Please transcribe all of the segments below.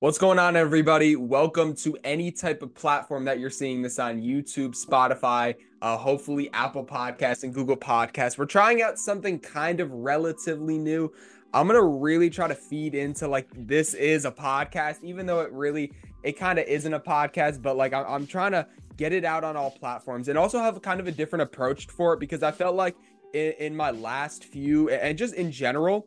What's going on, everybody? Welcome to any type of platform that you're seeing this on YouTube, Spotify, uh, hopefully Apple Podcasts and Google Podcasts. We're trying out something kind of relatively new. I'm gonna really try to feed into like this is a podcast, even though it really it kind of isn't a podcast, but like I'm, I'm trying to get it out on all platforms and also have kind of a different approach for it because I felt like in, in my last few and just in general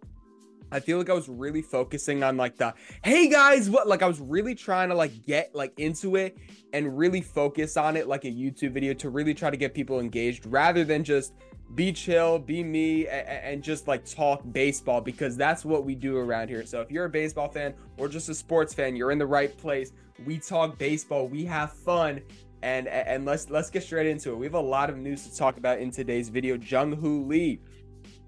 I feel like I was really focusing on like the hey guys, what like I was really trying to like get like into it and really focus on it like a YouTube video to really try to get people engaged rather than just be chill, be me, and, and just like talk baseball because that's what we do around here. So if you're a baseball fan or just a sports fan, you're in the right place. We talk baseball, we have fun, and and let's let's get straight into it. We have a lot of news to talk about in today's video. Jung Hoo Lee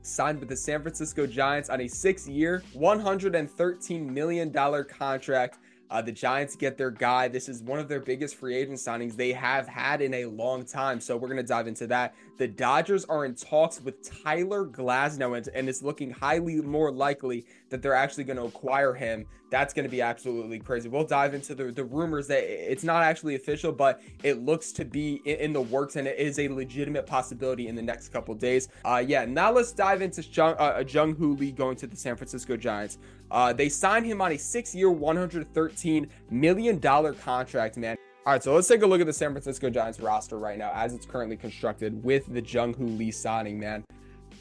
signed with the San Francisco Giants on a six year, $113 million contract. Uh, the Giants get their guy. This is one of their biggest free agent signings they have had in a long time. So we're going to dive into that. The Dodgers are in talks with Tyler Glasnow, and, it's looking highly more likely that they're actually going to acquire him. That's going to be absolutely crazy. We'll dive into the, the rumors that it's not actually official, but it looks to be in, in the works, and it is a legitimate possibility in the next couple days. Uh, yeah, now let's dive into Jung, uh, Jung Hoo Lee going to the San Francisco Giants. Uh, they signed him on a six-year, $113 million contract, man. All right, so let's take a look at the San Francisco Giants roster right now as it's currently constructed with the Jung Hoo Lee signing, man.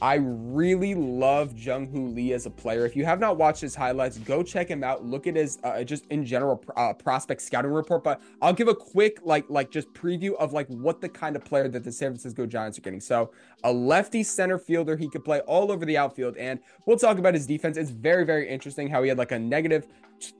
I really love Jung Hoo Lee as a player. If you have not watched his highlights, go check him out. Look at his uh, just in general uh, prospect scouting report. But I'll give a quick like like just preview of like what the kind of player that the San Francisco Giants are getting. So a lefty center fielder, he could play all over the outfield, and we'll talk about his defense. It's very very interesting how he had like a negative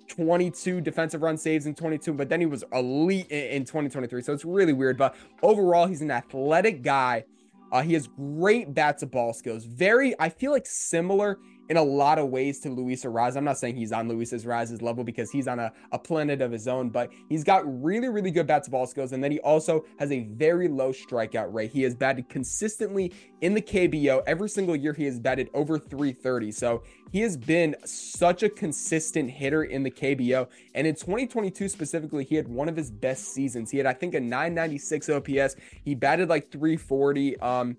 22 defensive run saves in 22, but then he was elite in 2023. So it's really weird. But overall, he's an athletic guy uh, he has great bats to ball skills. Very, I feel like similar in a lot of ways to Luis Arraez. I'm not saying he's on Luis Arraez's level because he's on a, a planet of his own, but he's got really, really good bat to ball skills. And then he also has a very low strikeout rate. He has batted consistently in the KBO. Every single year, he has batted over 330. So he has been such a consistent hitter in the KBO. And in 2022 specifically, he had one of his best seasons. He had, I think, a 996 OPS. He batted like 340. Um,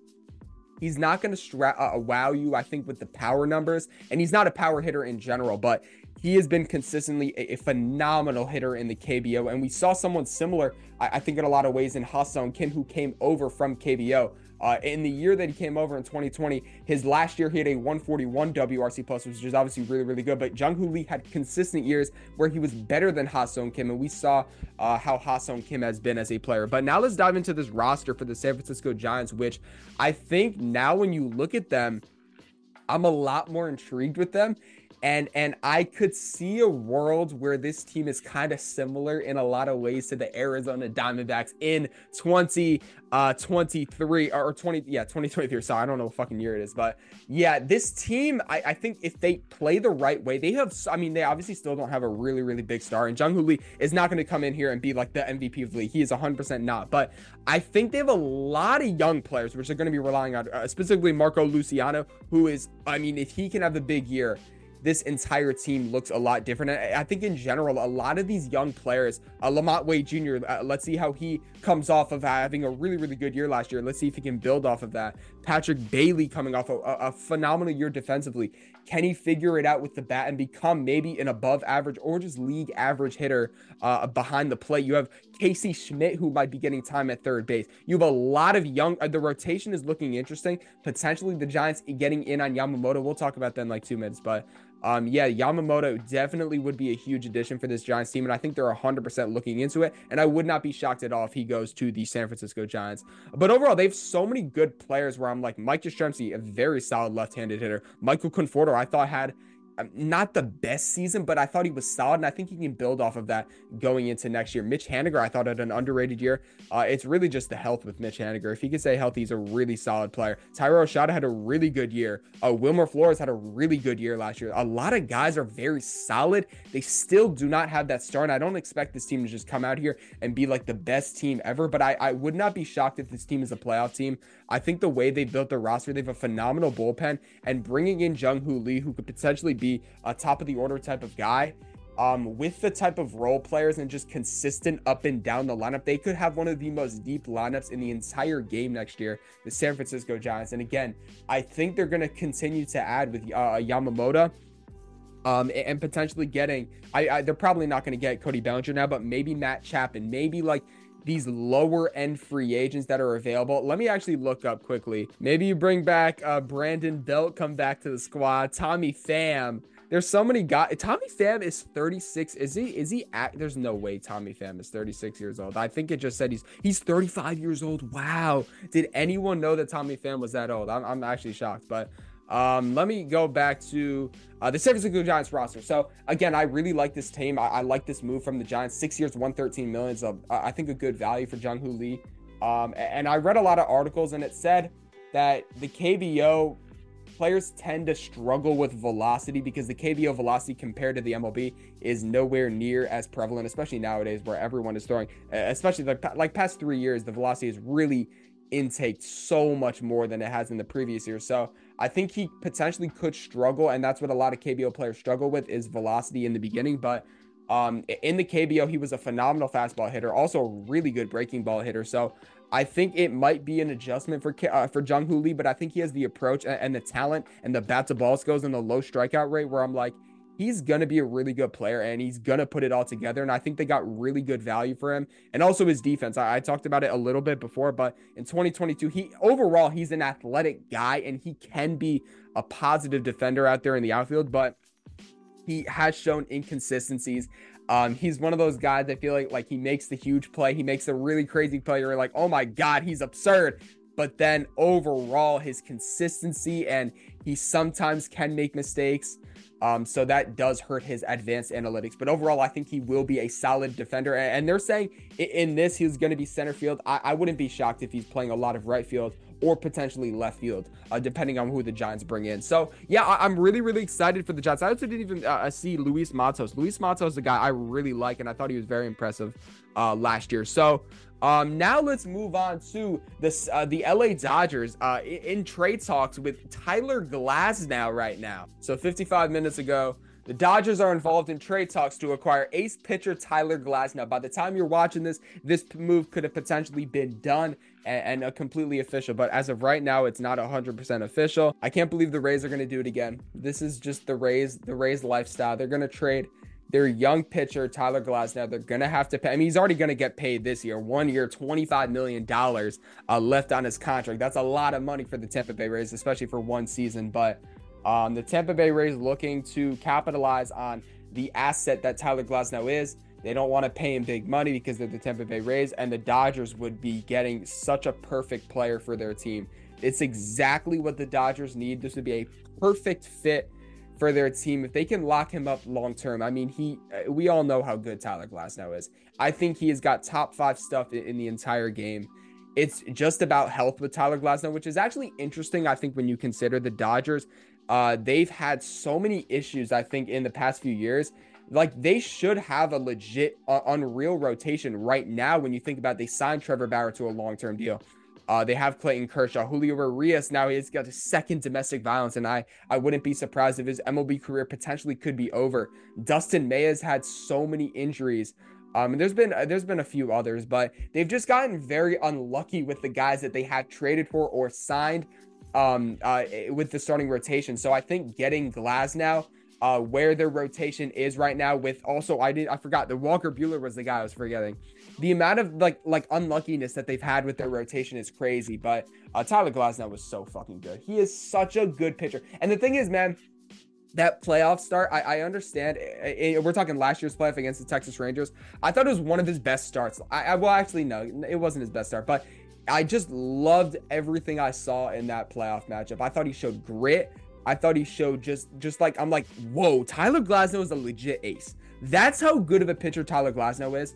He's not going to stra- uh, wow you, I think, with the power numbers. And he's not a power hitter in general, but he has been consistently a, a phenomenal hitter in the KBO. And we saw someone similar, I, I think, in a lot of ways in Ha-Seong Kim, who came over from KBO. Uh, in the year that he came over in 2020, his last year he had a 141 WRC plus, which is obviously really, really good. But Jung Hoo Lee had consistent years where he was better than Ha-Seong Kim, and we saw uh, how Ha-Seong Kim has been as a player. But now let's dive into this roster for the San Francisco Giants, which I think now when you look at them, I'm a lot more intrigued with them and and I could see a world where this team is kind of similar in a lot of ways to the Arizona Diamondbacks in 2023 uh, or 20 yeah 2023 sorry I don't know what fucking year it is but yeah this team I, I think if they play the right way they have I mean they obviously still don't have a really really big star and Jung Hoo Lee is not going to come in here and be like the MVP of the league. He is 100% not but I think they have a lot of young players which are going to be relying on uh, specifically Marco Luciano who is I mean if he can have a big year this entire team looks a lot different. I, think in general, a lot of these young players, uh, LaMonte Wade Jr., uh, let's see how he comes off of having a really, really good year last year. Let's see if he can build off of that. Patrick Bailey coming off a, a phenomenal year defensively. Can he figure it out with the bat and become maybe an above average or just league average hitter uh, behind the plate? You have Casey Schmidt, who might be getting time at third base. You have a lot of young, uh, the rotation is looking interesting. Potentially the Giants getting in on Yamamoto. We'll talk about that in like two minutes, but um, yeah, Yamamoto definitely would be a huge addition for this Giants team, and I think they're 100% looking into it. And I would not be shocked at all if he goes to the San Francisco Giants. But overall, they have so many good players where I'm like Mike Yastrzemski, a very solid left-handed hitter. Michael Conforto, I thought had not the best season, but I thought he was solid, and I think he can build off of that going into next year. Mitch Haniger, I thought had an underrated year. Uh, it's really just the health with Mitch Haniger. If he can stay healthy, he's a really solid player. Thairo Estrada had a really good year. Uh, Wilmer Flores had a really good year last year. A lot of guys are very solid. They still do not have that star, and I don't expect this team to just come out here and be like the best team ever. But I, I would not be shocked if this team is a playoff team. I think the way they built their roster, they have a phenomenal bullpen, and bringing in Jung Hoo Lee, who could potentially be a top of the order type of guy um, with the type of role players and just consistent up and down the lineup, they could have one of the most deep lineups in the entire game next year, the San Francisco Giants. And again, I think they're going to continue to add with uh, Yamamoto. Um, and potentially getting, I, I they're probably not going to get Cody Bellinger now, but maybe Matt Chapman, maybe like these lower end free agents that are available. Let me actually look up quickly. Maybe you bring back uh, Brandon Belt, come back to the squad. Tommy Pham, there's so many guys. Tommy Pham is 36. Is he? Is he? At, there's no way Tommy Pham is 36 years old. I think it just said he's he's 35 years old. Wow. Did anyone know that Tommy Pham was that old? I'm, I'm actually shocked. But um, let me go back to uh, the San Francisco Giants roster. So again, I really like this team. I, I like this move from the Giants. Six years, 113 million is a, I think a good value for Jung Hoo Lee. Um, and I read a lot of articles and it said that the KBO players tend to struggle with velocity because the KBO velocity compared to the MLB is nowhere near as prevalent, especially nowadays where everyone is throwing, especially like, like past three years, the velocity is really intake so much more than it has in the previous year. So I think he potentially could struggle, and that's what a lot of KBO players struggle with is velocity in the beginning. But um, in the KBO, he was a phenomenal fastball hitter, also a really good breaking ball hitter. So I think it might be an adjustment for uh, for Jung Hoo Lee, but I think he has the approach and, the talent and the bat to ball skills and the low strikeout rate where I'm like, he's gonna be a really good player and he's gonna put it all together. And I think they got really good value for him. And also his defense. I, I talked about it a little bit before, but in 2022, he overall he's an athletic guy and he can be a positive defender out there in the outfield, but he has shown inconsistencies um, he's one of those guys I feel like like he makes the huge play, he makes a really crazy play. You're like, oh my god, he's absurd. But then overall, his consistency and he sometimes can make mistakes. Um, so that does hurt his advanced analytics. But overall, I think he will be a solid defender. And they're saying in this, he's going to be center field. I, I wouldn't be shocked if he's playing a lot of right field or potentially left field, uh, depending on who the Giants bring in. So yeah, I- am really really excited for the Giants. I also didn't even uh, see Luis Matos. Luis Matos is a guy I really like, and I thought he was very impressive uh, last year. So. Um, now let's move on to this uh, the LA Dodgers uh, in, in trade talks with Tyler Glasnow right now. So 55 minutes ago, the Dodgers are involved in trade talks to acquire ace pitcher Tyler Glasnow. By the time you're watching this, this move could have potentially been done and, and completely official. But as of right now, it's not 100% official. I can't believe the Rays are going to do it again. This is just the Rays, the Rays lifestyle. They're going to trade their young pitcher Tyler Glasnow. They're gonna have to pay. I mean, he's already gonna get paid this year. One year, twenty-five million dollars uh, left on his contract. That's a lot of money for the Tampa Bay Rays, especially for one season. But um, the Tampa Bay Rays looking to capitalize on the asset that Tyler Glasnow is. They don't want to pay him big money because they're the Tampa Bay Rays, and the Dodgers would be getting such a perfect player for their team. It's exactly what the Dodgers need. This would be a perfect fit for their team if they can lock him up long term. I mean, he uh, we all know how good Tyler Glasnow is. I think he has got top five stuff in the entire game. It's just about health with Tyler Glasnow, which is actually interesting. I think when you consider the Dodgers, uh, they've had so many issues. I think in the past few years like they should have a legit uh, unreal rotation right now when you think about they signed Trevor Bauer to a long-term deal. Uh, they have Clayton Kershaw, Julio Urias. Now he's got a second domestic violence, and I I wouldn't be surprised if his MLB career potentially could be over. Dustin May has had so many injuries. Um, and there's been uh, there's been a few others, but they've just gotten very unlucky with the guys that they have traded for or signed um, uh, with the starting rotation. So I think getting Glasnow uh, where their rotation is right now. With also, I did I forgot the Walker Buehler was the guy I was forgetting. The amount of like like unluckiness that they've had with their rotation is crazy. But uh, Tyler Glasnow was so fucking good. He is such a good pitcher. And the thing is, man, that playoff start, I, I understand. It, it, we're talking last year's playoff against the Texas Rangers. I thought it was one of his best starts. I, I well, actually, no, it wasn't his best start, but I just loved everything I saw in that playoff matchup. I thought he showed grit. I thought he showed just just like I'm like, whoa, Tyler Glasnow is a legit ace. That's how good of a pitcher Tyler Glasnow is.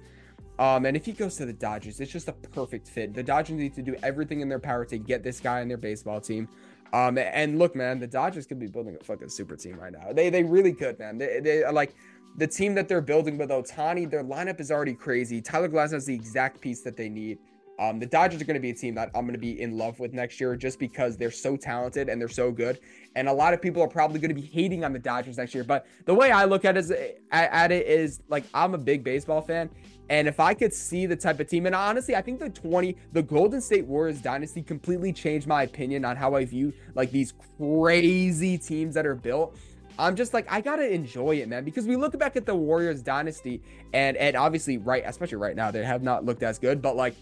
Um, and if he goes to the Dodgers, it's just a perfect fit. The Dodgers need to do everything in their power to get this guy in their baseball team. Um, and look, man, the Dodgers could be building a fucking super team right now. They they really could, man. They they like the team that they're building with Ohtani, Their lineup is already crazy. Tyler Glasnow is the exact piece that they need. Um, the Dodgers are going to be a team that I'm going to be in love with next year just because they're so talented and they're so good. And a lot of people are probably going to be hating on the Dodgers next year. But the way I look at it, is, at, it is like I'm a big baseball fan. And if I could see the type of team, and honestly, I think the 20, the Golden State Warriors dynasty completely changed my opinion on how I view like these crazy teams that are built. I'm just like I gotta enjoy it, man, because we look back at the Warriors dynasty, and and obviously right, especially right now, they have not looked as good. But like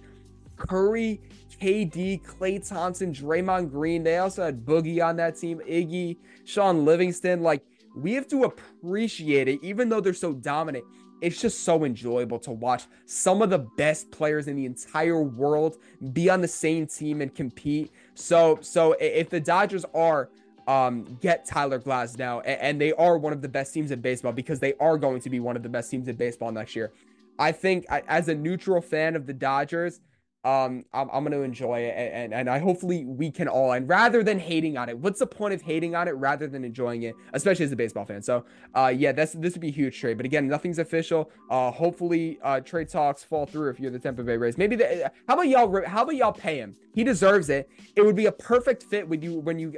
Curry, KD, Klay Thompson, Draymond Green. They also had Boogie on that team, Iggy, Shaun Livingston. Like, we have to appreciate it, even though they're so dominant. It's just so enjoyable to watch some of the best players in the entire world be on the same team and compete. So, so if the Dodgers are um, get Tyler Glasnow, and, and they are one of the best teams in baseball because they are going to be one of the best teams in baseball next year. I think, as a neutral fan of the Dodgers, um, I'm, I'm to enjoy it, and, and, I hopefully we can all, and rather than hating on it, what's the point of hating on it rather than enjoying it, especially as a baseball fan? So, uh, yeah, that's this would be a huge trade, but again, nothing's official. Uh, hopefully, uh, trade talks fall through if you're the Tampa Bay Rays. Maybe the, how about y'all? How about y'all pay him? He deserves it. It would be a perfect fit with you when you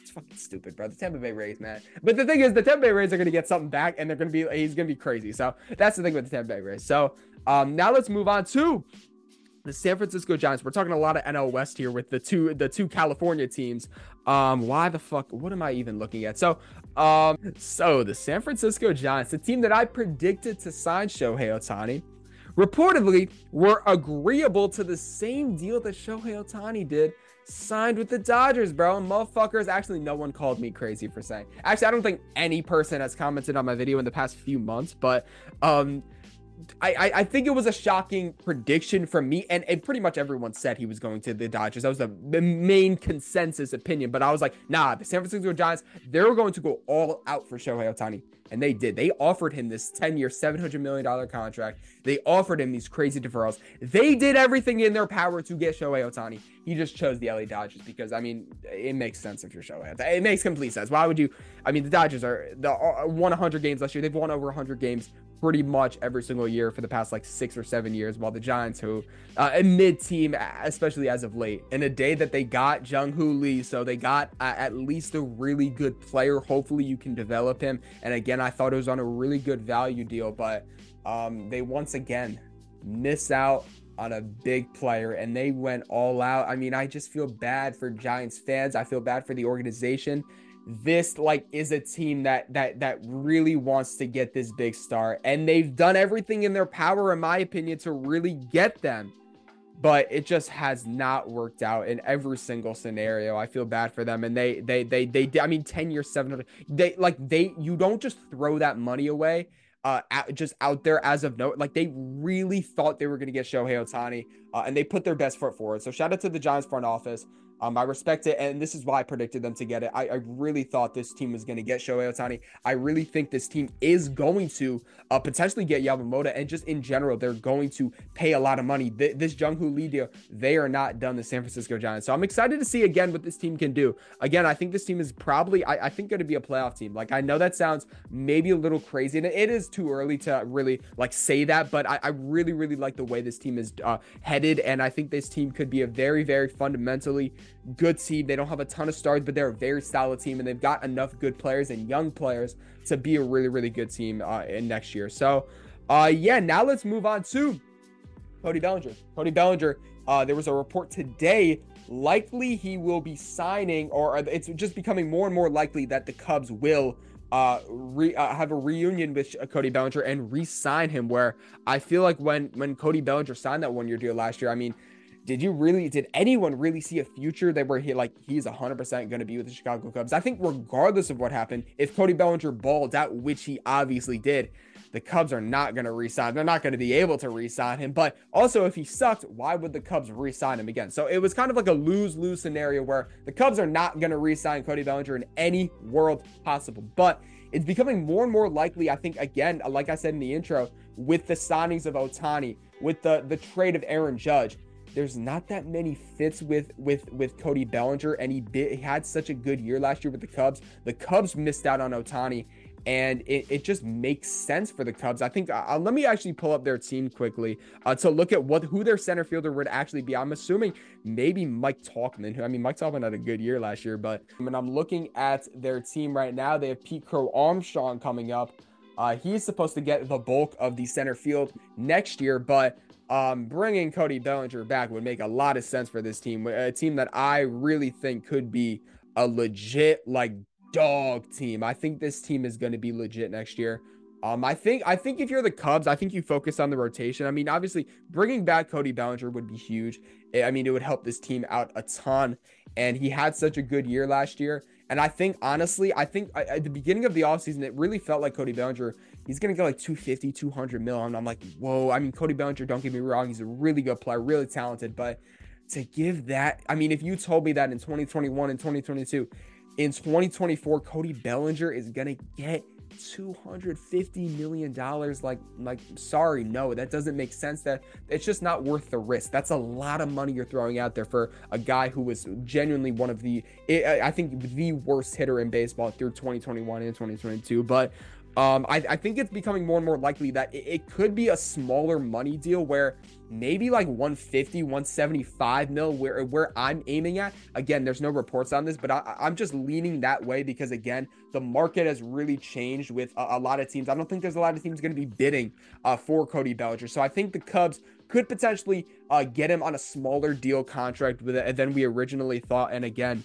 it's fucking stupid, bro. The Tampa Bay Rays, man. But the thing is, the Tampa Bay Rays are gonna get something back, and they're gonna be he's gonna be crazy. So that's the thing with the Tampa Bay Rays. So um, now let's move on to the San Francisco Giants. We're talking a lot of NL West here with the two the two California teams. Um, why the fuck? What am I even looking at? So, um, so the San Francisco Giants, the team that I predicted to sign Shohei Ohtani, reportedly were agreeable to the same deal that Shohei Ohtani did. Signed with the Dodgers, bro. And motherfuckers, actually, no one called me crazy for saying. Actually, I don't think any person has commented on my video in the past few months, but um, I, I think it was a shocking prediction from me, and, and pretty much everyone said he was going to the Dodgers. That was the, main consensus opinion. But I was like, nah, the San Francisco Giants, they were going to go all out for Shohei Ohtani. And they did. They offered him this 10 year, $700 million contract. They offered him these crazy deferrals. They did everything in their power to get Shohei Ohtani. He just chose the LA Dodgers because, I mean, it makes sense if you're Shohei. It makes complete sense. Why would you? I mean, the Dodgers are the uh, won 100 games last year. They've won over 100 games pretty much every single year for the past like six or seven years, while the Giants, who uh, a mid team, especially as of late, in a day that they got Jung Hoo Lee, so they got uh, at least a really good player. Hopefully, you can develop him. And again, I thought it was on a really good value deal, but um, they once again miss out on a big player and they went all out. I mean, I just feel bad for Giants fans. I feel bad for the organization this like is a team that that that really wants to get this big star and they've done everything in their power in my opinion to really get them but it just has not worked out in every single scenario i feel bad for them and they they they they, they i mean 10 years 700 they like they you don't just throw that money away uh, just out there as of note. Like they really thought they were going to get Shohei Ohtani, uh, and they put their best foot forward. So shout out to the Giants front office. Um, I respect it, and this is why I predicted them to get it. I, I really thought this team was going to get Shohei Ohtani. I really think this team is going to uh, potentially get Yamamoto, and just in general, they're going to pay a lot of money. Th- this Jung Hoo Lee deal, they are not done. The San Francisco Giants, so I'm excited to see again what this team can do. Again, I think this team is probably, I, I think, going to be a playoff team. Like I know that sounds maybe a little crazy, and it is too early to really like say that, but I, I really, really like the way this team is uh, headed, and I think this team could be a very, very fundamentally good team. They don't have a ton of stars, but they're a very solid team, and they've got enough good players and young players to be a really, really good team uh, in next year. So, uh, yeah, now let's move on to Cody Bellinger. Cody Bellinger, uh, there was a report today. Likely he will be signing, or it's just becoming more and more likely that the Cubs will uh, re, uh, have a reunion with Cody Bellinger and re-sign him. Where I feel like when when Cody Bellinger signed that one year deal last year, I mean, did you really did anyone really see a future that where he like he's 100% going to be with the Chicago Cubs? I think regardless of what happened, if Cody Bellinger balled out, which he obviously did, the Cubs are not going to resign. They're not going to be able to resign him. But also, if he sucked, why would the Cubs resign him again? So it was kind of like a lose lose scenario where the Cubs are not going to resign Cody Bellinger in any world possible. But it's becoming more and more likely, I think, again, like I said in the intro, with the signings of Ohtani, with the, the trade of Aaron Judge there's not that many fits with with with Cody Bellinger, and he, he had such a good year last year with the Cubs. The Cubs missed out on Ohtani, and it, it just makes sense for the Cubs. I think uh, let me actually pull up their team quickly uh, to look at what who their center fielder would actually be. I'm assuming maybe Mike Tauchman. Who I mean, Mike Tauchman had a good year last year, but when I'm looking at their team right now, they have Pete Crow-Armstrong coming up. Uh, he's supposed to get the bulk of the center field next year, but um, bringing Cody Bellinger back would make a lot of sense for this team. A team that I really think could be a legit like dog team. I think this team is going to be legit next year. Um, I think I think if you're the Cubs, I think you focus on the rotation. I mean, obviously, bringing back Cody Bellinger would be huge. I mean, it would help this team out a ton. And he had such a good year last year. And I think honestly, I think at the beginning of the offseason, it really felt like Cody Bellinger, he's going to get like 250, 200 mil. And I'm like, whoa. I mean, Cody Bellinger, don't get me wrong, he's a really good player, really talented. But to give that, I mean, if you told me that in 2021 and 2022, in 2024, Cody Bellinger is going to get 250 million dollars like like sorry no that doesn't make sense. That it's just not worth the risk. That's a lot of money you're throwing out there for a guy who was genuinely one of the i think the worst hitter in baseball through 2021 and 2022 but um, I, I, think it's becoming more and more likely that it, it, could be a smaller money deal where maybe like 150, 175 mil, where where I'm aiming at. Again, there's no reports on this, but I, am just leaning that way because again, the market has really changed with a, a lot of teams. I don't think there's a lot of teams going to be bidding uh, for Cody Bellinger, so I think the Cubs could potentially uh, get him on a smaller deal contract with it than we originally thought. And again,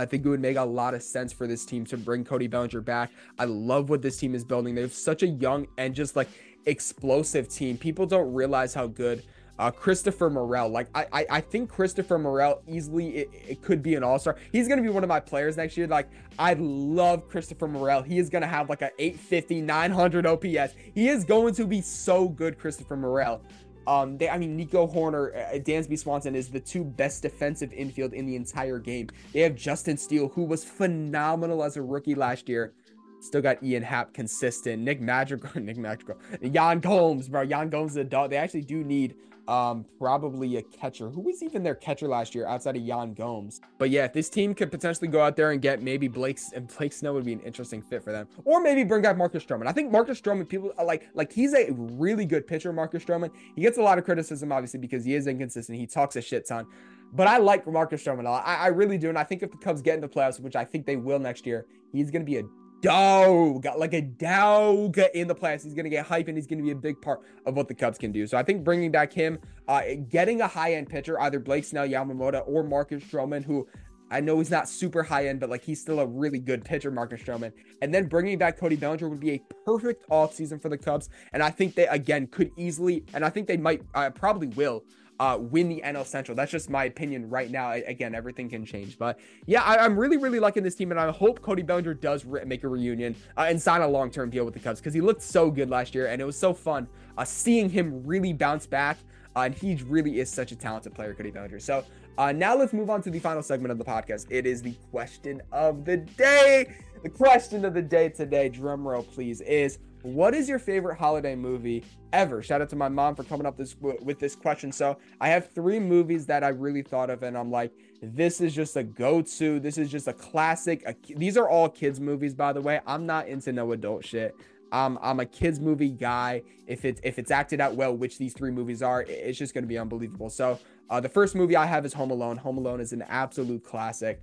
I think it would make a lot of sense for this team to bring Cody Bellinger back. I love what this team is building. They have such a young and just like explosive team. People don't realize how good uh, Christopher Morel. Like I, I, I think Christopher Morel easily it, it could be an all star. He's gonna be one of my players next year. Like I love Christopher Morel. He is gonna have like a 850, 900 OPS. He is going to be so good, Christopher Morel. Um, they, I mean, Nico Hoerner, uh, Dansby Swanson is the two best defensive infield in the entire game. They have Justin Steele, who was phenomenal as a rookie last year. Still got Ian Happ consistent. Nick Madrigal, Nick Madrigal, Yan Gomes, bro. Yan Gomes is a dog. They actually do need um, probably a catcher. Who was even their catcher last year outside of Yan Gomes? But yeah, this team could potentially go out there and get maybe Blake's and Blake Snell would be an interesting fit for them, or maybe bring back Marcus Stroman. I think Marcus Stroman, people like like he's a really good pitcher. Marcus Stroman. He gets a lot of criticism, obviously, because he is inconsistent. He talks a shit ton. But I like Marcus Stroman a lot. I, I really do. And I think if the Cubs get into playoffs, which I think they will next year, he's going to be a dog, got like a dog in the playoffs. He's going to get hype and he's going to be a big part of what the Cubs can do. So I think bringing back him, uh, getting a high end pitcher, either Blake Snell, Yamamoto, or Marcus Stroman, who I know he's not super high end, but like he's still a really good pitcher, Marcus Stroman. And then bringing back Cody Bellinger would be a perfect off season for the Cubs. And I think they, again, could easily, and I think they might, uh, probably will uh, win the NL Central. That's just my opinion right now. again, everything can change, but yeah, I, am really, really liking this team, and I hope Cody Bellinger does re- make a reunion uh, and sign a long-term deal with the Cubs because he looked so good last year, and it was so fun uh, seeing him really bounce back. Uh, and he really is such a talented player, Cody Bellinger. So uh, now let's move on to the final segment of the podcast. It is the question of the day. The question of the day today, drum roll please, is what is your favorite holiday movie ever? Shout out to my mom for coming up this with this question. So I have three movies that I really thought of, and I'm like, this is just a go-to. This is just a classic. A, these are all kids movies, by the way. I'm not into no adult shit. Um, I'm a kids movie guy. If it's if it's acted out well, which these three movies are, it's just gonna be unbelievable. So uh, the first movie I have is Home Alone. Home Alone is an absolute classic.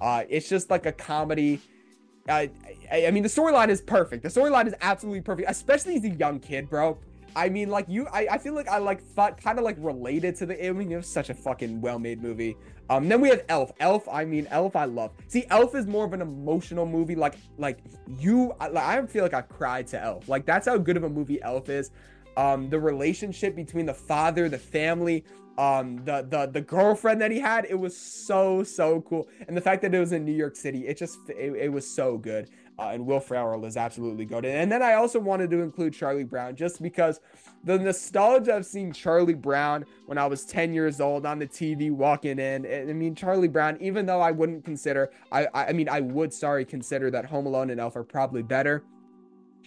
Uh, it's just like a comedy I, I mean, the storyline is perfect. The storyline is absolutely perfect, especially as a young kid, bro. I mean, like you, I, I feel like I like thought kind of like related to the. I mean, it was such a fucking well-made movie. Um, then we have Elf. Elf, I mean, Elf, I love. See, Elf is more of an emotional movie. Like, like you, I, like, I feel like I've cried to Elf. Like that's how good of a movie Elf is. Um, the relationship between the father, the family, um the the the girlfriend that he had it was so so cool. And the fact that it was in new york city it just it, it was so good. Uh, and will ferrell is absolutely good and then i also wanted to include charlie brown just because the nostalgia of seeing charlie brown when i was 10 years old on the tv walking in. I mean charlie brown even though i wouldn't consider i i mean i would sorry consider that home alone and elf are probably better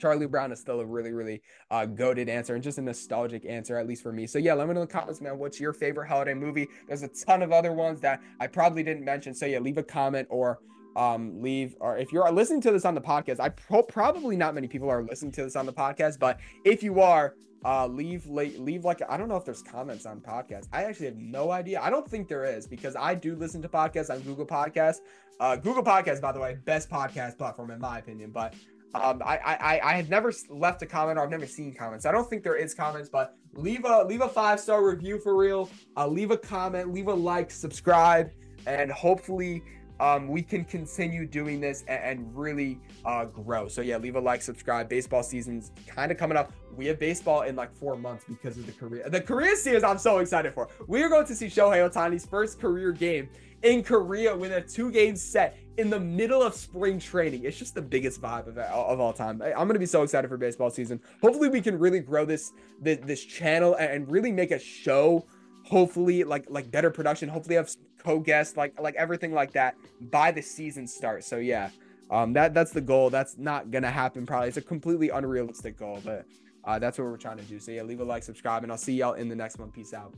Charlie Brown is still a really, really uh, goaded answer and just a nostalgic answer, at least for me. So yeah, let me know in the comments, man. What's your favorite holiday movie? There's a ton of other ones that I probably didn't mention. So yeah, leave a comment or um leave or if you're listening to this on the podcast i pro- probably not many people are listening to this on the podcast but if you are uh leave late leave like i don't know if there's comments on podcasts i actually have no idea i don't think there is because i do listen to podcasts on google podcasts uh google podcasts by the way best podcast platform in my opinion but um, I, I I had never left a comment or I've never seen comments. I don't think there is comments, but leave a leave a five star review for real. Uh, leave a comment, leave a like, subscribe, and hopefully um, we can continue doing this and, and really uh, grow. So yeah, leave a like, subscribe. Baseball season's kind of coming up. We have baseball in like four months because of the Korea. The Korea series I'm so excited for. We are going to see Shohei Ohtani's first career game in Korea with a two game set in the middle of spring training. It's just the biggest vibe of, of all time. I, am going to be so excited for baseball season. Hopefully, we can really grow this this, this channel and really make a show. Hopefully, like like better production. Hopefully, have co-guests, like like everything like that by the season start So yeah, um, that that's the goal. That's not gonna happen. Probably it's a completely unrealistic goal, but uh, that's what we're trying to do. So yeah, leave a like, subscribe, and I'll see y'all in the next one. Peace out.